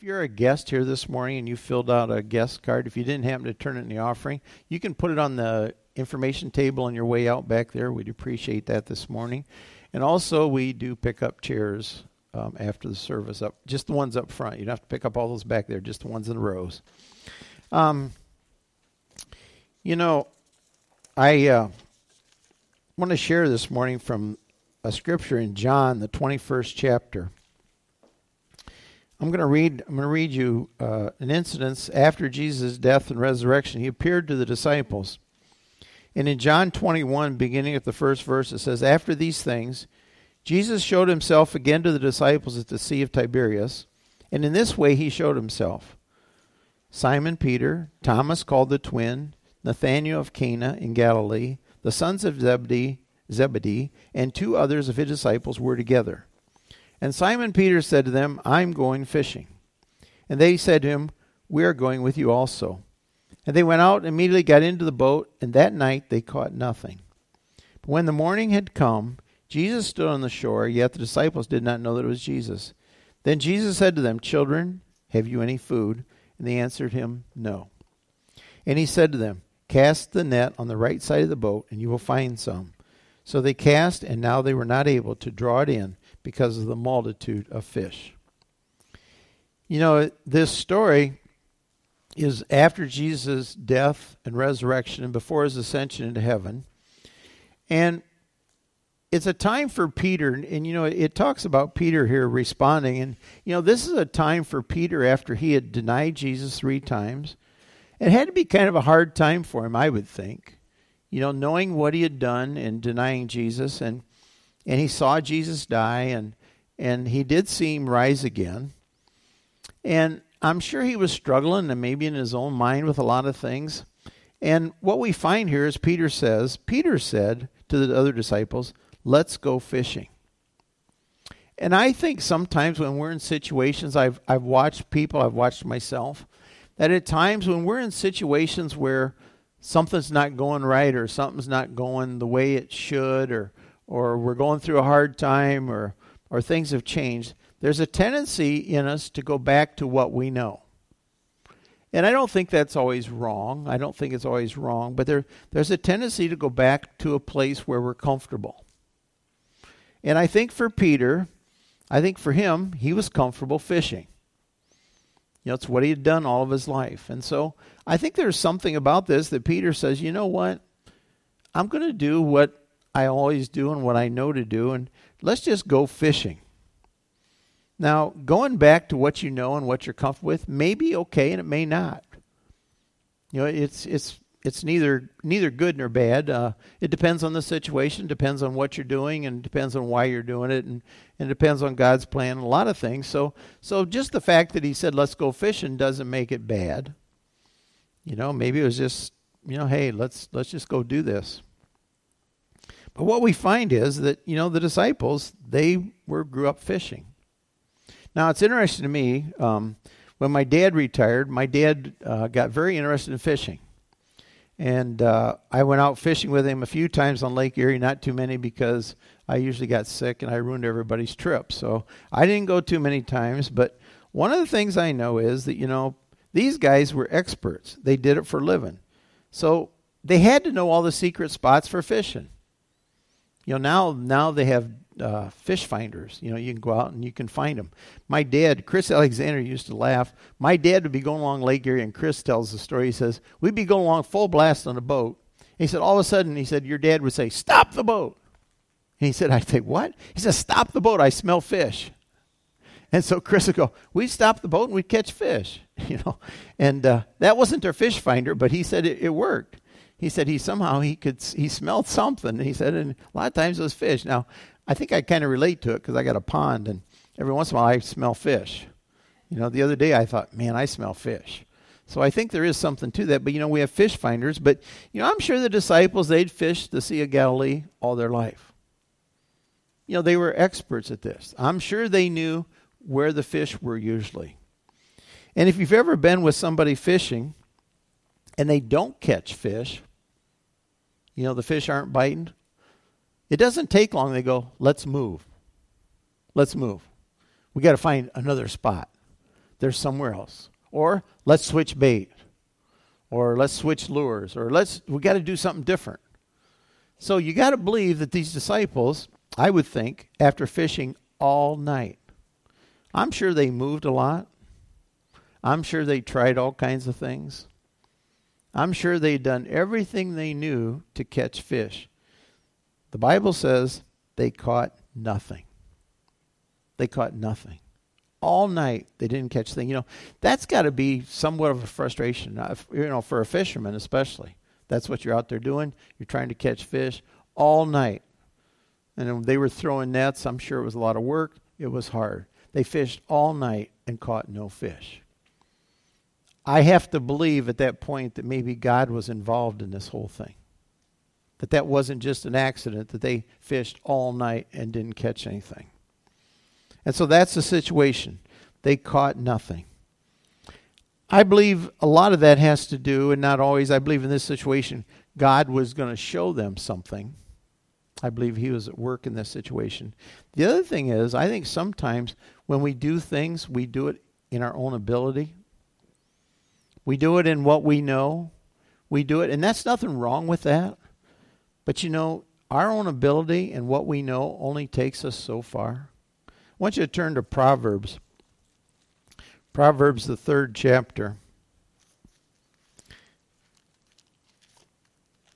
If you're a guest here this morning and you filled out a guest card, if you didn't happen to turn it in the offering, you can put it on the information table on your way out back there. We'd appreciate that this morning. And also, we do pick up chairs um, after the service up, just the ones up front. You don't have to pick up all those back there, just the ones in the rows. Um, you know, I uh, want to share this morning from a scripture in John, the 21st chapter. I'm going to read. I'm going to read you uh, an incident after Jesus' death and resurrection. He appeared to the disciples, and in John 21, beginning at the first verse, it says, "After these things, Jesus showed himself again to the disciples at the Sea of Tiberias, and in this way he showed himself: Simon Peter, Thomas called the twin, Nathanael of Cana in Galilee, the sons of Zebedee, Zebedee, and two others of his disciples were together." And Simon Peter said to them, I'm going fishing. And they said to him, We are going with you also. And they went out and immediately got into the boat, and that night they caught nothing. But when the morning had come, Jesus stood on the shore, yet the disciples did not know that it was Jesus. Then Jesus said to them, Children, have you any food? And they answered him, No. And he said to them, Cast the net on the right side of the boat, and you will find some. So they cast, and now they were not able to draw it in because of the multitude of fish. You know, this story is after Jesus' death and resurrection and before his ascension into heaven. And it's a time for Peter, and you know, it talks about Peter here responding. And, you know, this is a time for Peter after he had denied Jesus three times. It had to be kind of a hard time for him, I would think. You know, knowing what he had done and denying Jesus. And and he saw Jesus die and and he did see him rise again. And I'm sure he was struggling and maybe in his own mind with a lot of things. And what we find here is Peter says, Peter said to the other disciples, "Let's go fishing." And I think sometimes when we're in situations I've I've watched people, I've watched myself, that at times when we're in situations where something's not going right or something's not going the way it should or or we're going through a hard time or or things have changed, there's a tendency in us to go back to what we know. And I don't think that's always wrong. I don't think it's always wrong, but there there's a tendency to go back to a place where we're comfortable. And I think for Peter, I think for him, he was comfortable fishing. You know, it's what he had done all of his life. And so I think there's something about this that Peter says, you know what? I'm going to do what I always do and what I know to do, and let's just go fishing. Now, going back to what you know and what you're comfortable with may be okay, and it may not. You know, it's it's it's neither neither good nor bad. Uh, it depends on the situation, depends on what you're doing, and depends on why you're doing it, and and depends on God's plan a lot of things. So so just the fact that He said let's go fishing doesn't make it bad. You know, maybe it was just you know, hey, let's let's just go do this. But what we find is that, you know, the disciples, they were grew up fishing. Now, it's interesting to me, um, when my dad retired, my dad uh, got very interested in fishing. And uh, I went out fishing with him a few times on Lake Erie, not too many because I usually got sick and I ruined everybody's trip. So I didn't go too many times. But one of the things I know is that, you know, these guys were experts. They did it for a living. So they had to know all the secret spots for fishing you know now now they have uh, fish finders. You know, you can go out and you can find them. My dad, Chris Alexander, used to laugh. My dad would be going along Lake Erie, and Chris tells the story. He says we'd be going along full blast on a boat. He said all of a sudden, he said your dad would say, "Stop the boat." And he said, I'd say what?" He said, "Stop the boat. I smell fish." And so Chris would go, we'd stop the boat and we'd catch fish, you know. And uh, that wasn't our fish finder, but he said it, it worked he said he somehow he could he smelled something. He said, and a lot of times it was fish. Now, I think I kind of relate to it because I got a pond, and every once in a while I smell fish. You know, the other day I thought, man, I smell fish. So I think there is something to that. But you know, we have fish finders. But you know, I'm sure the disciples they'd fished the Sea of Galilee all their life. You know, they were experts at this. I'm sure they knew where the fish were usually. And if you've ever been with somebody fishing and they don't catch fish, you know, the fish aren't biting. It doesn't take long. They go, let's move. Let's move. We got to find another spot. they're somewhere else. Or let's switch bait. Or let's switch lures. Or let's we got to do something different. So you got to believe that these disciples, I would think, after fishing all night, I'm sure they moved a lot. I'm sure they tried all kinds of things. I'm sure they'd done everything they knew to catch fish. The Bible says they caught nothing. They caught nothing. All night they didn't catch thing. You know, that's got to be somewhat of a frustration, uh, you know, for a fisherman especially. That's what you're out there doing. You're trying to catch fish all night. And they were throwing nets. I'm sure it was a lot of work. It was hard. They fished all night and caught no fish. I have to believe at that point that maybe God was involved in this whole thing. That that wasn't just an accident, that they fished all night and didn't catch anything. And so that's the situation. They caught nothing. I believe a lot of that has to do, and not always, I believe in this situation, God was going to show them something. I believe He was at work in this situation. The other thing is, I think sometimes when we do things, we do it in our own ability. We do it in what we know. We do it, and that's nothing wrong with that. But you know, our own ability and what we know only takes us so far. I want you to turn to Proverbs. Proverbs, the third chapter.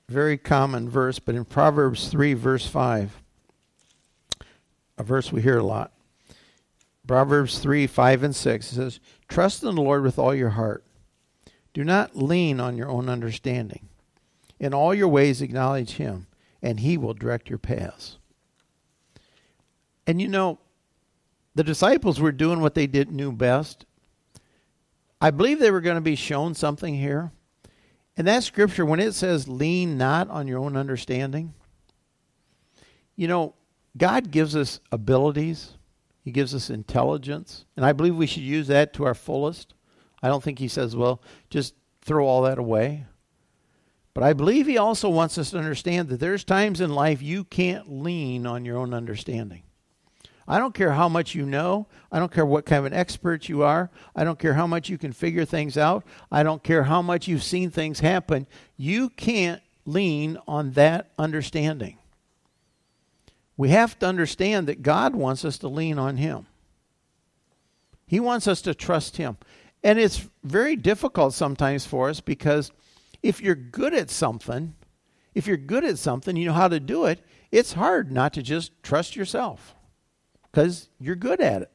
Very common verse, but in Proverbs 3, verse 5, a verse we hear a lot. Proverbs 3, 5, and 6 it says, Trust in the Lord with all your heart do not lean on your own understanding. In all your ways, acknowledge Him, and He will direct your paths. And you know, the disciples were doing what they did knew best. I believe they were going to be shown something here. And that scripture, when it says, lean not on your own understanding, you know, God gives us abilities, He gives us intelligence, and I believe we should use that to our fullest. I don't think he says, well, just throw all that away. But I believe he also wants us to understand that there's times in life you can't lean on your own understanding. I don't care how much you know. I don't care what kind of an expert you are. I don't care how much you can figure things out. I don't care how much you've seen things happen. You can't lean on that understanding. We have to understand that God wants us to lean on Him. He wants us to trust Him. And it's very difficult sometimes for us because if you're good at something, if you're good at something, you know how to do it, it's hard not to just trust yourself because you're good at it.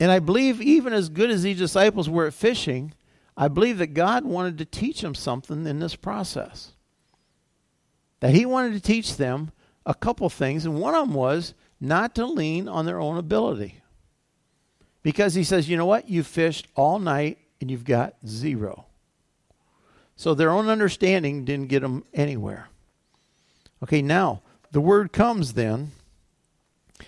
And I believe, even as good as these disciples were at fishing, I believe that God wanted to teach them something in this process. That He wanted to teach them a couple things, and one of them was not to lean on their own ability. Because he says, you know what? You fished all night and you've got zero. So their own understanding didn't get them anywhere. Okay, now the word comes then,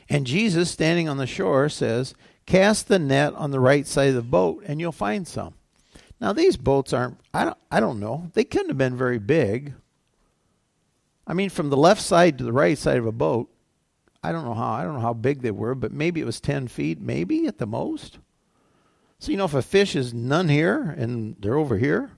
and Jesus, standing on the shore, says, Cast the net on the right side of the boat and you'll find some. Now these boats aren't I don't I don't know. They couldn't have been very big. I mean from the left side to the right side of a boat, I don't know how I don't know how big they were, but maybe it was ten feet, maybe at the most. So you know, if a fish is none here and they're over here,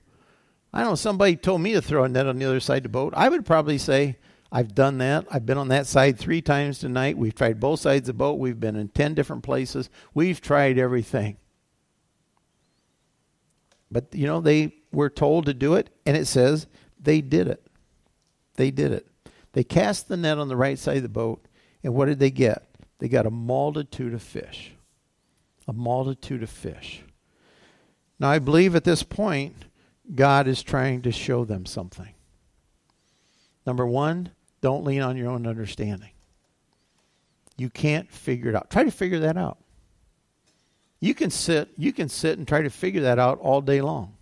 I don't know. Somebody told me to throw a net on the other side of the boat. I would probably say I've done that. I've been on that side three times tonight. We've tried both sides of the boat. We've been in ten different places. We've tried everything. But you know, they were told to do it, and it says they did it. They did it. They cast the net on the right side of the boat, and what did they get? They got a multitude of fish. A multitude of fish. Now, I believe at this point, God is trying to show them something. Number one, don't lean on your own understanding. You can't figure it out. Try to figure that out. You can sit, you can sit and try to figure that out all day long.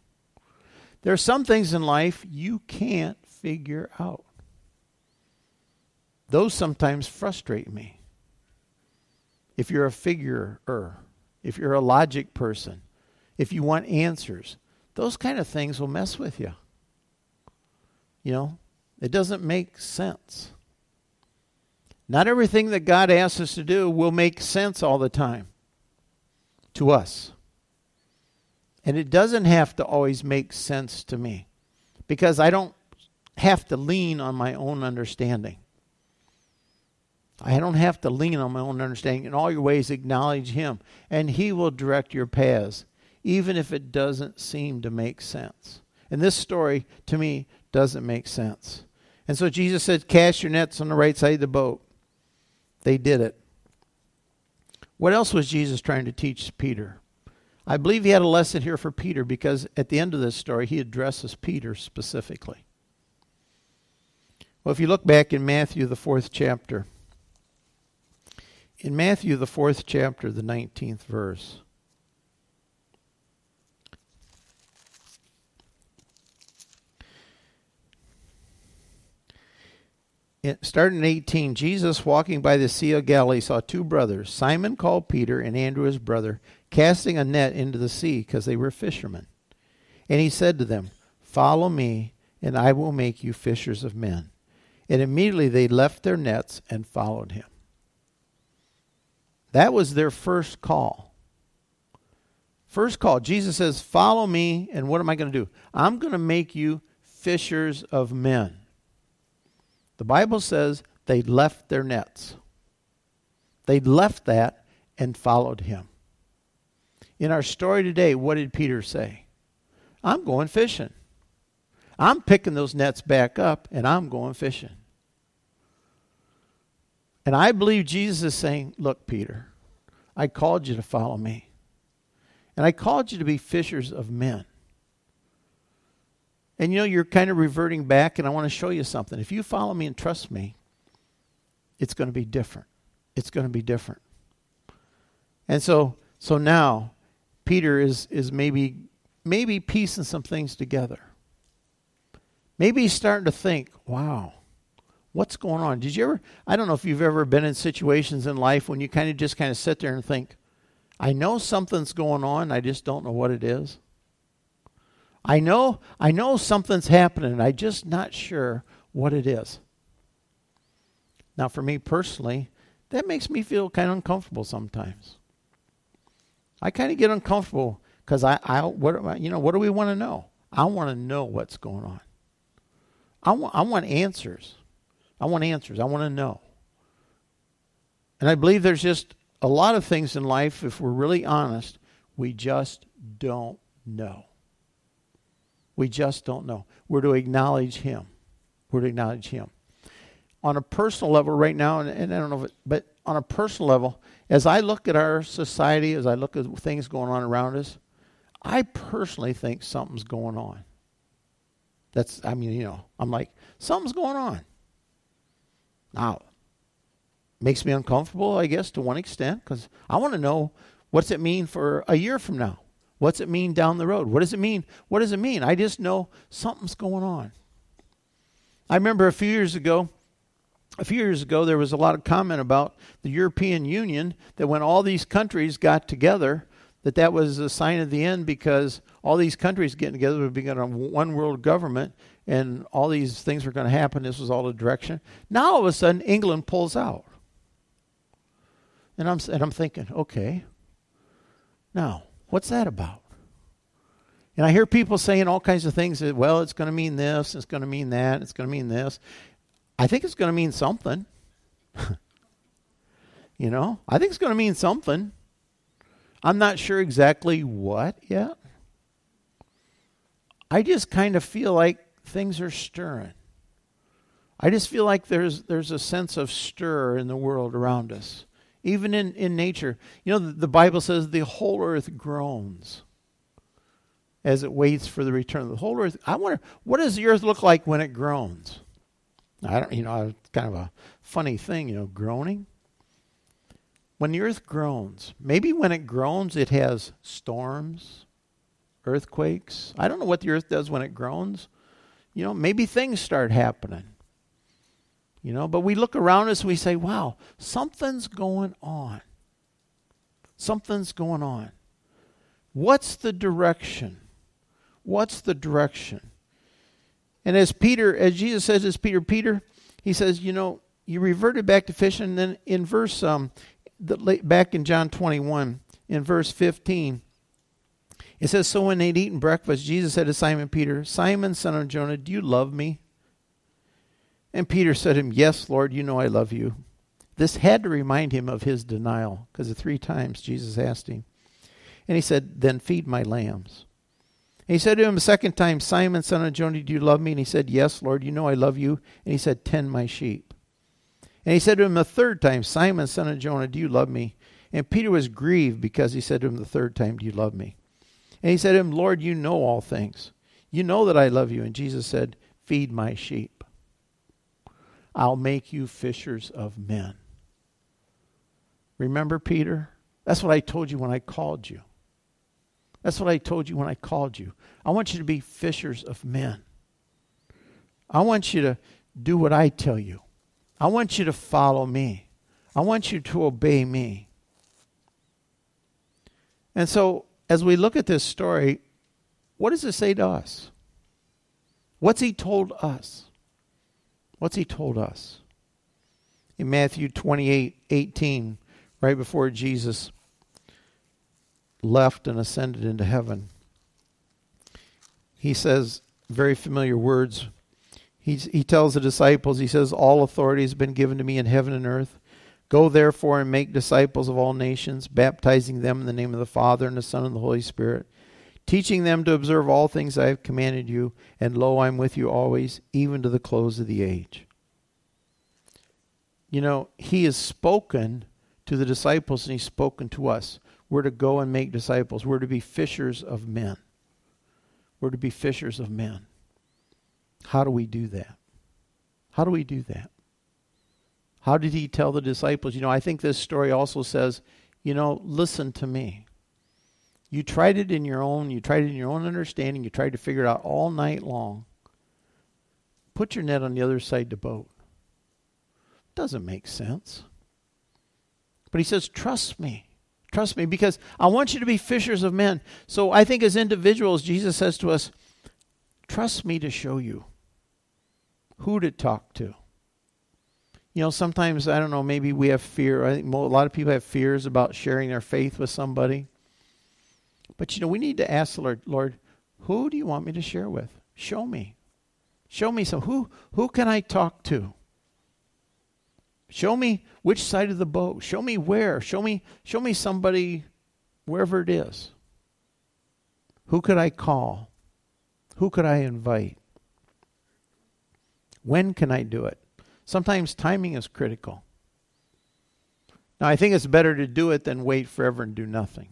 There are some things in life you can't figure out. Those sometimes frustrate me. If you're a figurer, if you're a logic person, if you want answers, those kind of things will mess with you. You know, it doesn't make sense. Not everything that God asks us to do will make sense all the time. to us. And it doesn't have to always make sense to me because I don't have to lean on my own understanding. I don't have to lean on my own understanding. In all your ways, acknowledge Him, and He will direct your paths, even if it doesn't seem to make sense. And this story, to me, doesn't make sense. And so Jesus said, Cast your nets on the right side of the boat. They did it. What else was Jesus trying to teach Peter? I believe he had a lesson here for Peter because at the end of this story, he addresses Peter specifically. Well, if you look back in Matthew, the fourth chapter, in Matthew, the fourth chapter, the 19th verse, starting in 18, Jesus walking by the Sea of Galilee saw two brothers, Simon called Peter and Andrew his brother, casting a net into the sea because they were fishermen. And he said to them, Follow me, and I will make you fishers of men. And immediately they left their nets and followed him. That was their first call. First call. Jesus says, Follow me, and what am I going to do? I'm going to make you fishers of men. The Bible says they left their nets. They left that and followed him. In our story today, what did Peter say? I'm going fishing. I'm picking those nets back up and I'm going fishing. And I believe Jesus is saying, Look, Peter, I called you to follow me. And I called you to be fishers of men. And you know, you're kind of reverting back, and I want to show you something. If you follow me and trust me, it's going to be different. It's going to be different. And so, so now, Peter is, is maybe, maybe piecing some things together. Maybe he's starting to think, wow, what's going on? Did you ever, I don't know if you've ever been in situations in life when you kind of just kind of sit there and think, I know something's going on, I just don't know what it is. I know I know something's happening. I'm just not sure what it is. Now for me personally, that makes me feel kind of uncomfortable sometimes. I kind of get uncomfortable because I, I what you know what do we want to know? I want to know what's going on. I want I want answers. I want answers. I want to know. And I believe there's just a lot of things in life, if we're really honest, we just don't know. We just don't know. We're to acknowledge Him. We're to acknowledge Him. On a personal level, right now, and, and I don't know it, but on a personal level, as I look at our society, as I look at things going on around us, I personally think something's going on. That's, I mean, you know, I'm like, something's going on. Now, makes me uncomfortable, I guess, to one extent, because I want to know what's it mean for a year from now. What's it mean down the road? What does it mean? What does it mean? I just know something's going on. I remember a few years ago, a few years ago, there was a lot of comment about the European Union that when all these countries got together, that that was a sign of the end because all these countries getting together would become on one world government and all these things were going to happen. This was all the direction. Now all of a sudden, England pulls out. And I'm, and I'm thinking, okay, now, What's that about? And I hear people saying all kinds of things that, well, it's going to mean this, it's going to mean that, it's going to mean this. I think it's going to mean something. you know, I think it's going to mean something. I'm not sure exactly what yet. I just kind of feel like things are stirring. I just feel like there's there's a sense of stir in the world around us even in, in nature. You know, the, the Bible says the whole earth groans as it waits for the return of the whole earth. I wonder, what does the earth look like when it groans? I don't, you know, it's kind of a funny thing, you know, groaning. When the earth groans, maybe when it groans, it has storms, earthquakes. I don't know what the earth does when it groans. You know, maybe things start happening. You know, but we look around us we say, wow, something's going on. Something's going on. What's the direction? What's the direction? And as Peter, as Jesus says, as Peter, Peter, he says, you know, you reverted back to fishing. And then in verse, um, the, back in John 21, in verse 15. It says, So when they'd eaten breakfast, Jesus said to Simon Peter, Simon, son of Jonah, do you love me? And Peter said to him, Yes, Lord, you know I love you. This had to remind him of his denial, because the three times Jesus asked him. And he said, Then feed my lambs. And he said to him a second time, Simon, son of Jonah, do you love me? And he said, Yes, Lord, you know I love you. And he said, Tend my sheep. And he said to him a third time, Simon, son of Jonah, do you love me? And Peter was grieved because he said to him the third time, Do you love me? And he said to him, Lord, you know all things. You know that I love you. And Jesus said, Feed my sheep. I'll make you fishers of men. Remember, Peter? That's what I told you when I called you. That's what I told you when I called you. I want you to be fishers of men. I want you to do what I tell you. I want you to follow me. I want you to obey me. And so, as we look at this story, what does it say to us? What's he told us? What's he told us? In Matthew 28 18, right before Jesus left and ascended into heaven. He says very familiar words. He's, he tells the disciples, he says, All authority has been given to me in heaven and earth. Go therefore and make disciples of all nations, baptizing them in the name of the Father and the Son and the Holy Spirit, teaching them to observe all things I have commanded you, and lo, I'm with you always, even to the close of the age. You know, he has spoken to the disciples and he's spoken to us. We're to go and make disciples. We're to be fishers of men. We're to be fishers of men. How do we do that? How do we do that? How did he tell the disciples? You know, I think this story also says, you know, listen to me. You tried it in your own, you tried it in your own understanding, you tried to figure it out all night long. Put your net on the other side of the boat. Doesn't make sense. But he says, trust me. Trust me, because I want you to be fishers of men. So I think as individuals, Jesus says to us, trust me to show you who to talk to. You know, sometimes, I don't know, maybe we have fear. I think a lot of people have fears about sharing their faith with somebody. But, you know, we need to ask the Lord, Lord, who do you want me to share with? Show me. Show me some. Who, who can I talk to? Show me which side of the boat. Show me where. Show me show me somebody wherever it is. Who could I call? Who could I invite? When can I do it? Sometimes timing is critical. Now, I think it's better to do it than wait forever and do nothing.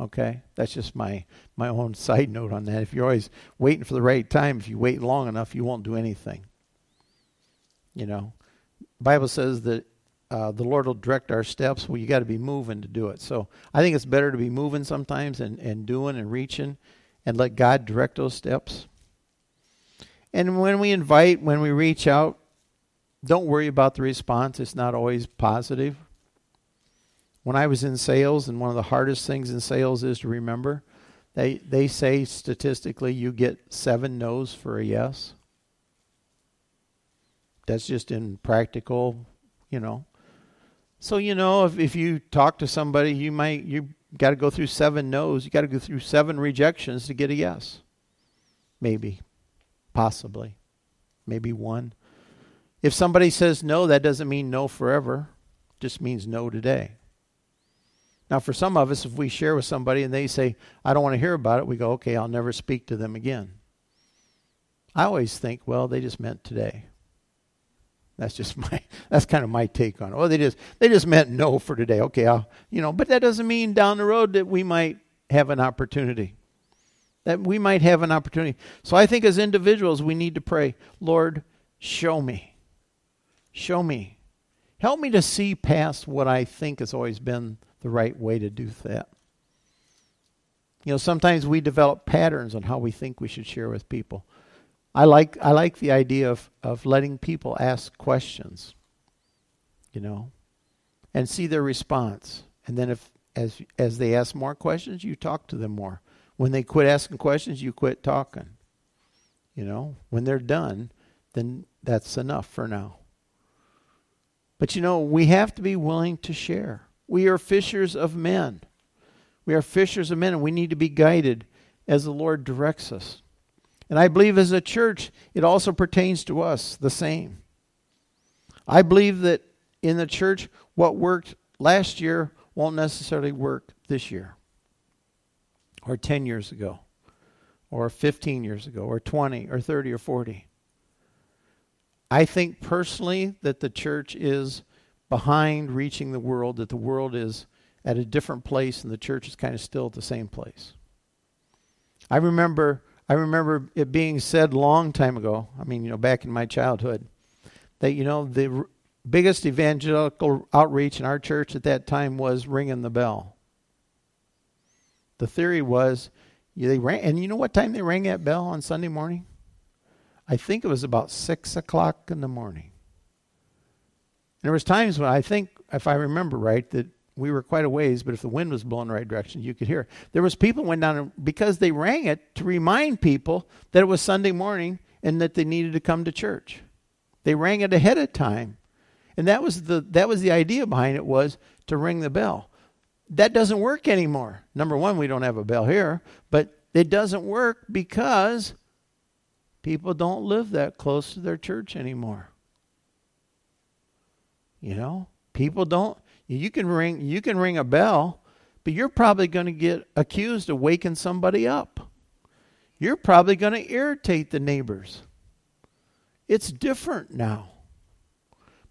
Okay? That's just my, my own side note on that. If you're always waiting for the right time, if you wait long enough, you won't do anything. You know? Bible says that uh, the Lord will direct our steps. Well, you got to be moving to do it. So I think it's better to be moving sometimes and, and doing and reaching and let God direct those steps. And when we invite, when we reach out, don't worry about the response. It's not always positive. When I was in sales, and one of the hardest things in sales is to remember, they, they say statistically you get seven no's for a yes. That's just in practical, you know. So you know, if if you talk to somebody, you might you got to go through seven no's. You got to go through seven rejections to get a yes. Maybe, possibly, maybe one. If somebody says no, that doesn't mean no forever. It just means no today. Now, for some of us, if we share with somebody and they say, I don't want to hear about it, we go, okay, I'll never speak to them again. I always think, well, they just meant today. That's just my that's kind of my take on it. Well, they just they just meant no for today. Okay, I'll, you know, but that doesn't mean down the road that we might have an opportunity. That we might have an opportunity. So I think as individuals we need to pray, Lord, show me. Show me. Help me to see past what I think has always been the right way to do that. You know, sometimes we develop patterns on how we think we should share with people. I like I like the idea of, of letting people ask questions, you know, and see their response. And then if as as they ask more questions, you talk to them more. When they quit asking questions, you quit talking. You know, when they're done, then that's enough for now. But you know, we have to be willing to share. We are fishers of men. We are fishers of men, and we need to be guided as the Lord directs us. And I believe as a church, it also pertains to us the same. I believe that in the church, what worked last year won't necessarily work this year, or 10 years ago, or 15 years ago, or 20, or 30, or 40. I think personally that the church is behind reaching the world, that the world is at a different place and the church is kind of still at the same place. I remember I remember it being said long time ago, I mean, you know, back in my childhood, that you know the r- biggest evangelical outreach in our church at that time was ringing the bell. The theory was they rang, and you know what time they rang that bell on Sunday morning? I think it was about six o'clock in the morning. And there was times when I think, if I remember right, that we were quite a ways, but if the wind was blowing the right direction, you could hear. There was people went down and, because they rang it to remind people that it was Sunday morning and that they needed to come to church. They rang it ahead of time, and that was the that was the idea behind it was to ring the bell. That doesn't work anymore. Number one, we don't have a bell here, but it doesn't work because People don't live that close to their church anymore. You know, people don't. You can ring. You can ring a bell, but you're probably going to get accused of waking somebody up. You're probably going to irritate the neighbors. It's different now.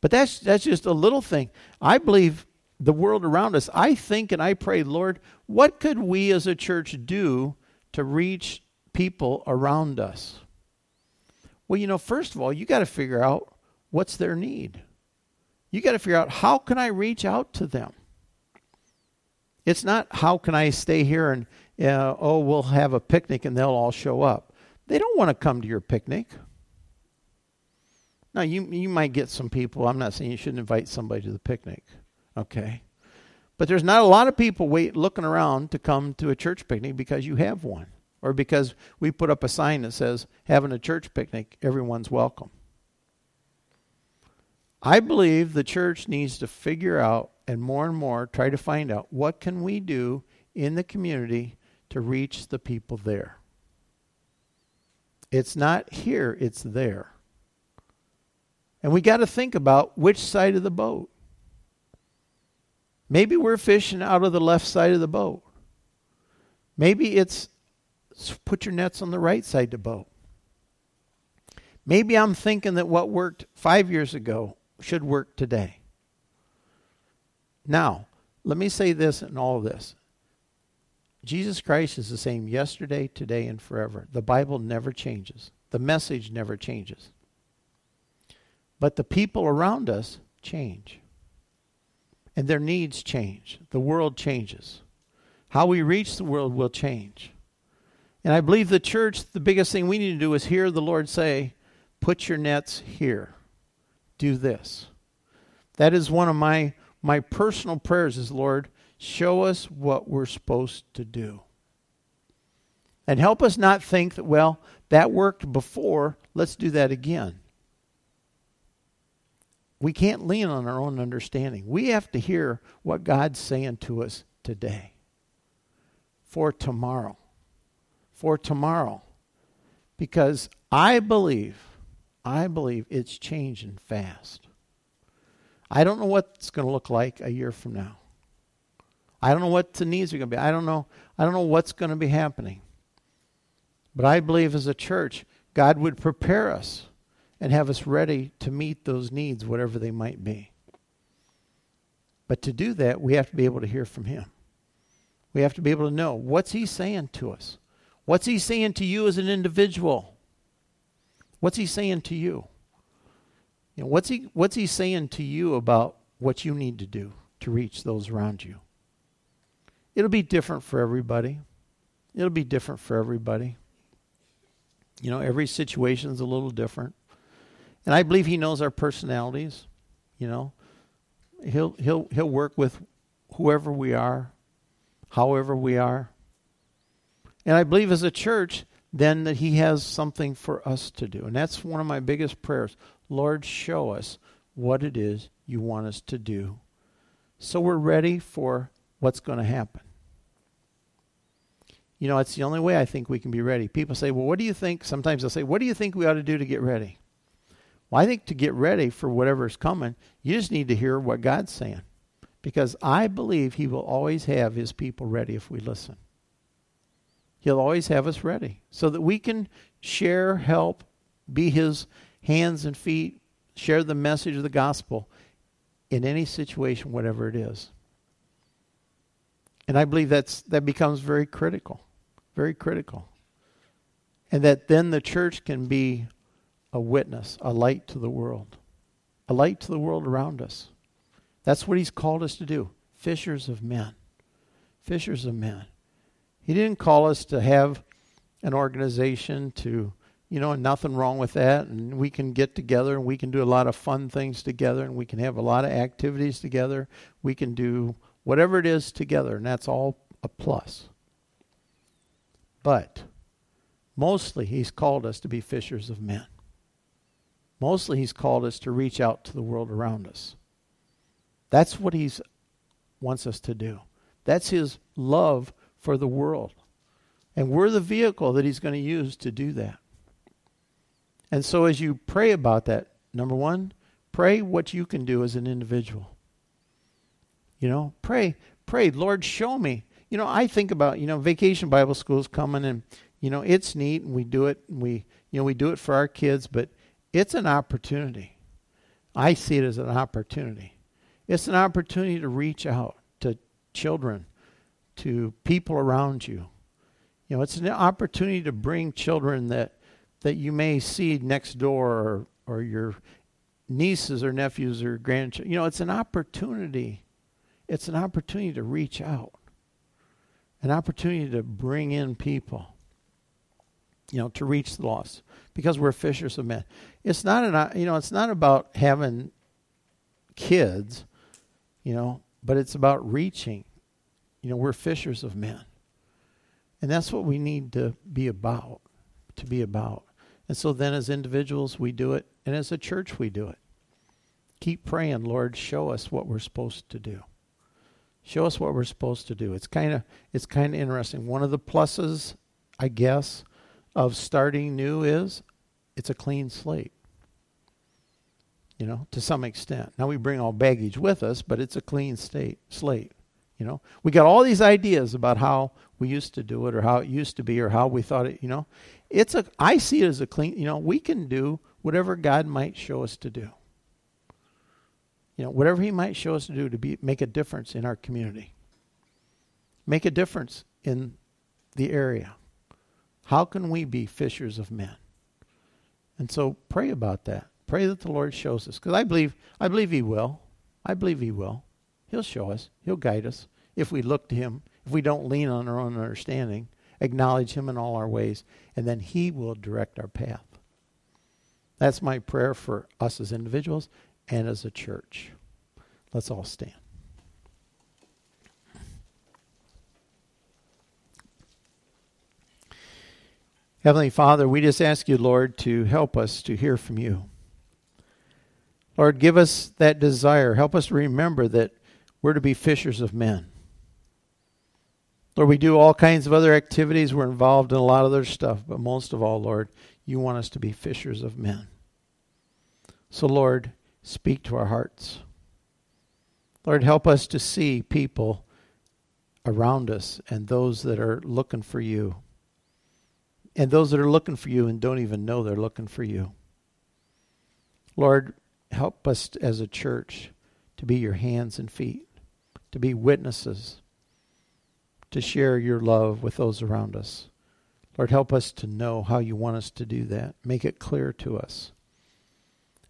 But that's that's just a little thing. I believe the world around us. I think and I pray, Lord, what could we as a church do to reach people around us? Well, you know, first of all, you got to figure out what's their need. You got to figure out how can I reach out to them. It's not how can I stay here and uh, oh we'll have a picnic and they'll all show up. They don't want to come to your picnic. Now you you might get some people. I'm not saying you shouldn't invite somebody to the picnic, okay? But there's not a lot of people wait looking around to come to a church picnic because you have one or because we put up a sign that says, having a church picnic, everyone's welcome. I believe the church needs to figure out and more and more try to find out what can we do in the community to reach the people there. It's not here, it's there. And we got to think about which side of the boat. Maybe we're fishing out of the left side of the boat. Maybe it's put your nets on the right side to boat. Maybe I'm thinking that what worked five years ago should work today. Now, let me say this and all this. Jesus Christ is the same yesterday, today, and forever. The Bible never changes, the message never changes. But the people around us change, and their needs change. The world changes. How we reach the world will change. And I believe the church, the biggest thing we need to do is hear the Lord say, put your nets here. Do this. That is one of my my personal prayers is Lord, show us what we're supposed to do. And help us not think that, well, that worked before, let's do that again. We can't lean on our own understanding. We have to hear what God's saying to us today for tomorrow for tomorrow. Because I believe, I believe it's changing fast. I don't know what it's going to look like a year from now. I don't know what the needs are going to be. I don't know. I don't know what's going to be happening. But I believe as a church, God would prepare us and have us ready to meet those needs, whatever they might be. But to do that, we have to be able to hear from Him. We have to be able to know what's He saying to us. What's he saying to you as an individual? What's he saying to you? You know, what's he what's he saying to you about what you need to do to reach those around you? It'll be different for everybody. It'll be different for everybody. You know, every situation is a little different. And I believe he knows our personalities, you know. He'll he'll he'll work with whoever we are, however we are. And I believe as a church, then that He has something for us to do. And that's one of my biggest prayers. Lord, show us what it is you want us to do so we're ready for what's going to happen. you know, it's the only way I think we can be ready. People say, well, what do you think? Sometimes they'll say, what do you think we ought to do to get ready? Well, I think to get ready for whatever's coming, you just need to hear what God's saying. Because I believe He will always have His people ready if we listen. He'll always have us ready so that we can share, help, be His hands and feet, share the message of the gospel in any situation, whatever it is. And I believe that's that becomes very critical, very critical. And that then the church can be a witness, a light to the world, a light to the world around us. That's what he's called us to do fishers of men. Fishers of men. He didn't call us to have an organization to, you know, nothing wrong with that. And we can get together and we can do a lot of fun things together and we can have a lot of activities together. We can do whatever it is together, and that's all a plus. But mostly, he's called us to be fishers of men. Mostly, he's called us to reach out to the world around us. That's what he wants us to do. That's his love for the world. And we're the vehicle that he's going to use to do that. And so, as you pray about that, number one, pray what you can do as an individual. You know, pray, pray, Lord, show me. You know, I think about, you know, vacation Bible school's coming and, you know, it's neat and we do it and we, you know, we do it for our kids, but it's an opportunity. I see it as an opportunity. It's an opportunity to reach out to children, to people around you. You know, it's an opportunity to bring children that that you may see next door or, or your nieces or nephews or grandchildren. You know, it's an opportunity. It's an opportunity to reach out. An opportunity to bring in people. You know, to reach the lost because we're fishers of men. It's not an you know, it's not about having kids, you know, but it's about reaching. You know, we're fishers of men. And that's what we need to be about, to be about. And so then as individuals we do it and as a church we do it. Keep praying, Lord, show us what we're supposed to do. Show us what we're supposed to do. It's kind of it's kind of interesting. One of the pluses, I guess, of starting new is it's a clean slate. You know, to some extent. Now we bring all baggage with us, but it's a clean state slate. You know, we got all these ideas about how we used to do it, or how it used to be, or how we thought it. You know, it's a. I see it as a clean. You know, we can do whatever God might show us to do. You know, whatever He might show us to do to be make a difference in our community, make a difference in the area. How can we be fishers of men? And so pray about that. Pray that the Lord shows us. Because I believe I believe He will. I believe He will. He'll show us. He'll guide us if we look to Him, if we don't lean on our own understanding, acknowledge Him in all our ways, and then He will direct our path. That's my prayer for us as individuals and as a church. Let's all stand. Heavenly Father, we just ask you, Lord, to help us to hear from you. Lord, give us that desire. Help us remember that we're to be fishers of men. Lord, we do all kinds of other activities. We're involved in a lot of other stuff, but most of all, Lord, you want us to be fishers of men. So, Lord, speak to our hearts. Lord, help us to see people around us and those that are looking for you and those that are looking for you and don't even know they're looking for you. Lord, help us as a church to be your hands and feet, to be witnesses, to share your love with those around us. Lord, help us to know how you want us to do that. Make it clear to us.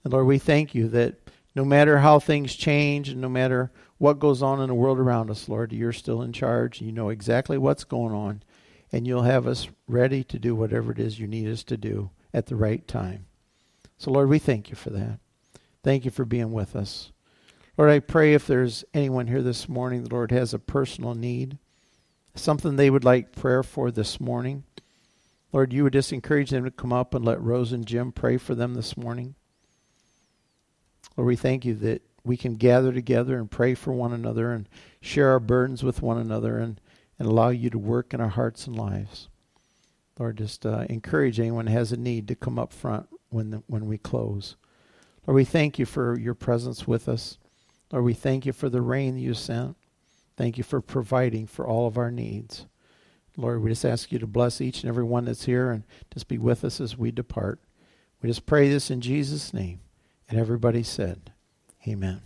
And Lord, we thank you that no matter how things change and no matter what goes on in the world around us, Lord, you're still in charge. You know exactly what's going on and you'll have us ready to do whatever it is you need us to do at the right time. So, Lord, we thank you for that. Thank you for being with us. Lord, I pray if there's anyone here this morning, the Lord has a personal need, something they would like prayer for this morning. Lord, you would just encourage them to come up and let Rose and Jim pray for them this morning. Lord, we thank you that we can gather together and pray for one another and share our burdens with one another and and allow you to work in our hearts and lives. Lord, just uh, encourage anyone who has a need to come up front when, the, when we close. Lord, we thank you for your presence with us. Lord, we thank you for the rain you sent. Thank you for providing for all of our needs. Lord, we just ask you to bless each and every one that's here and just be with us as we depart. We just pray this in Jesus' name. And everybody said, Amen.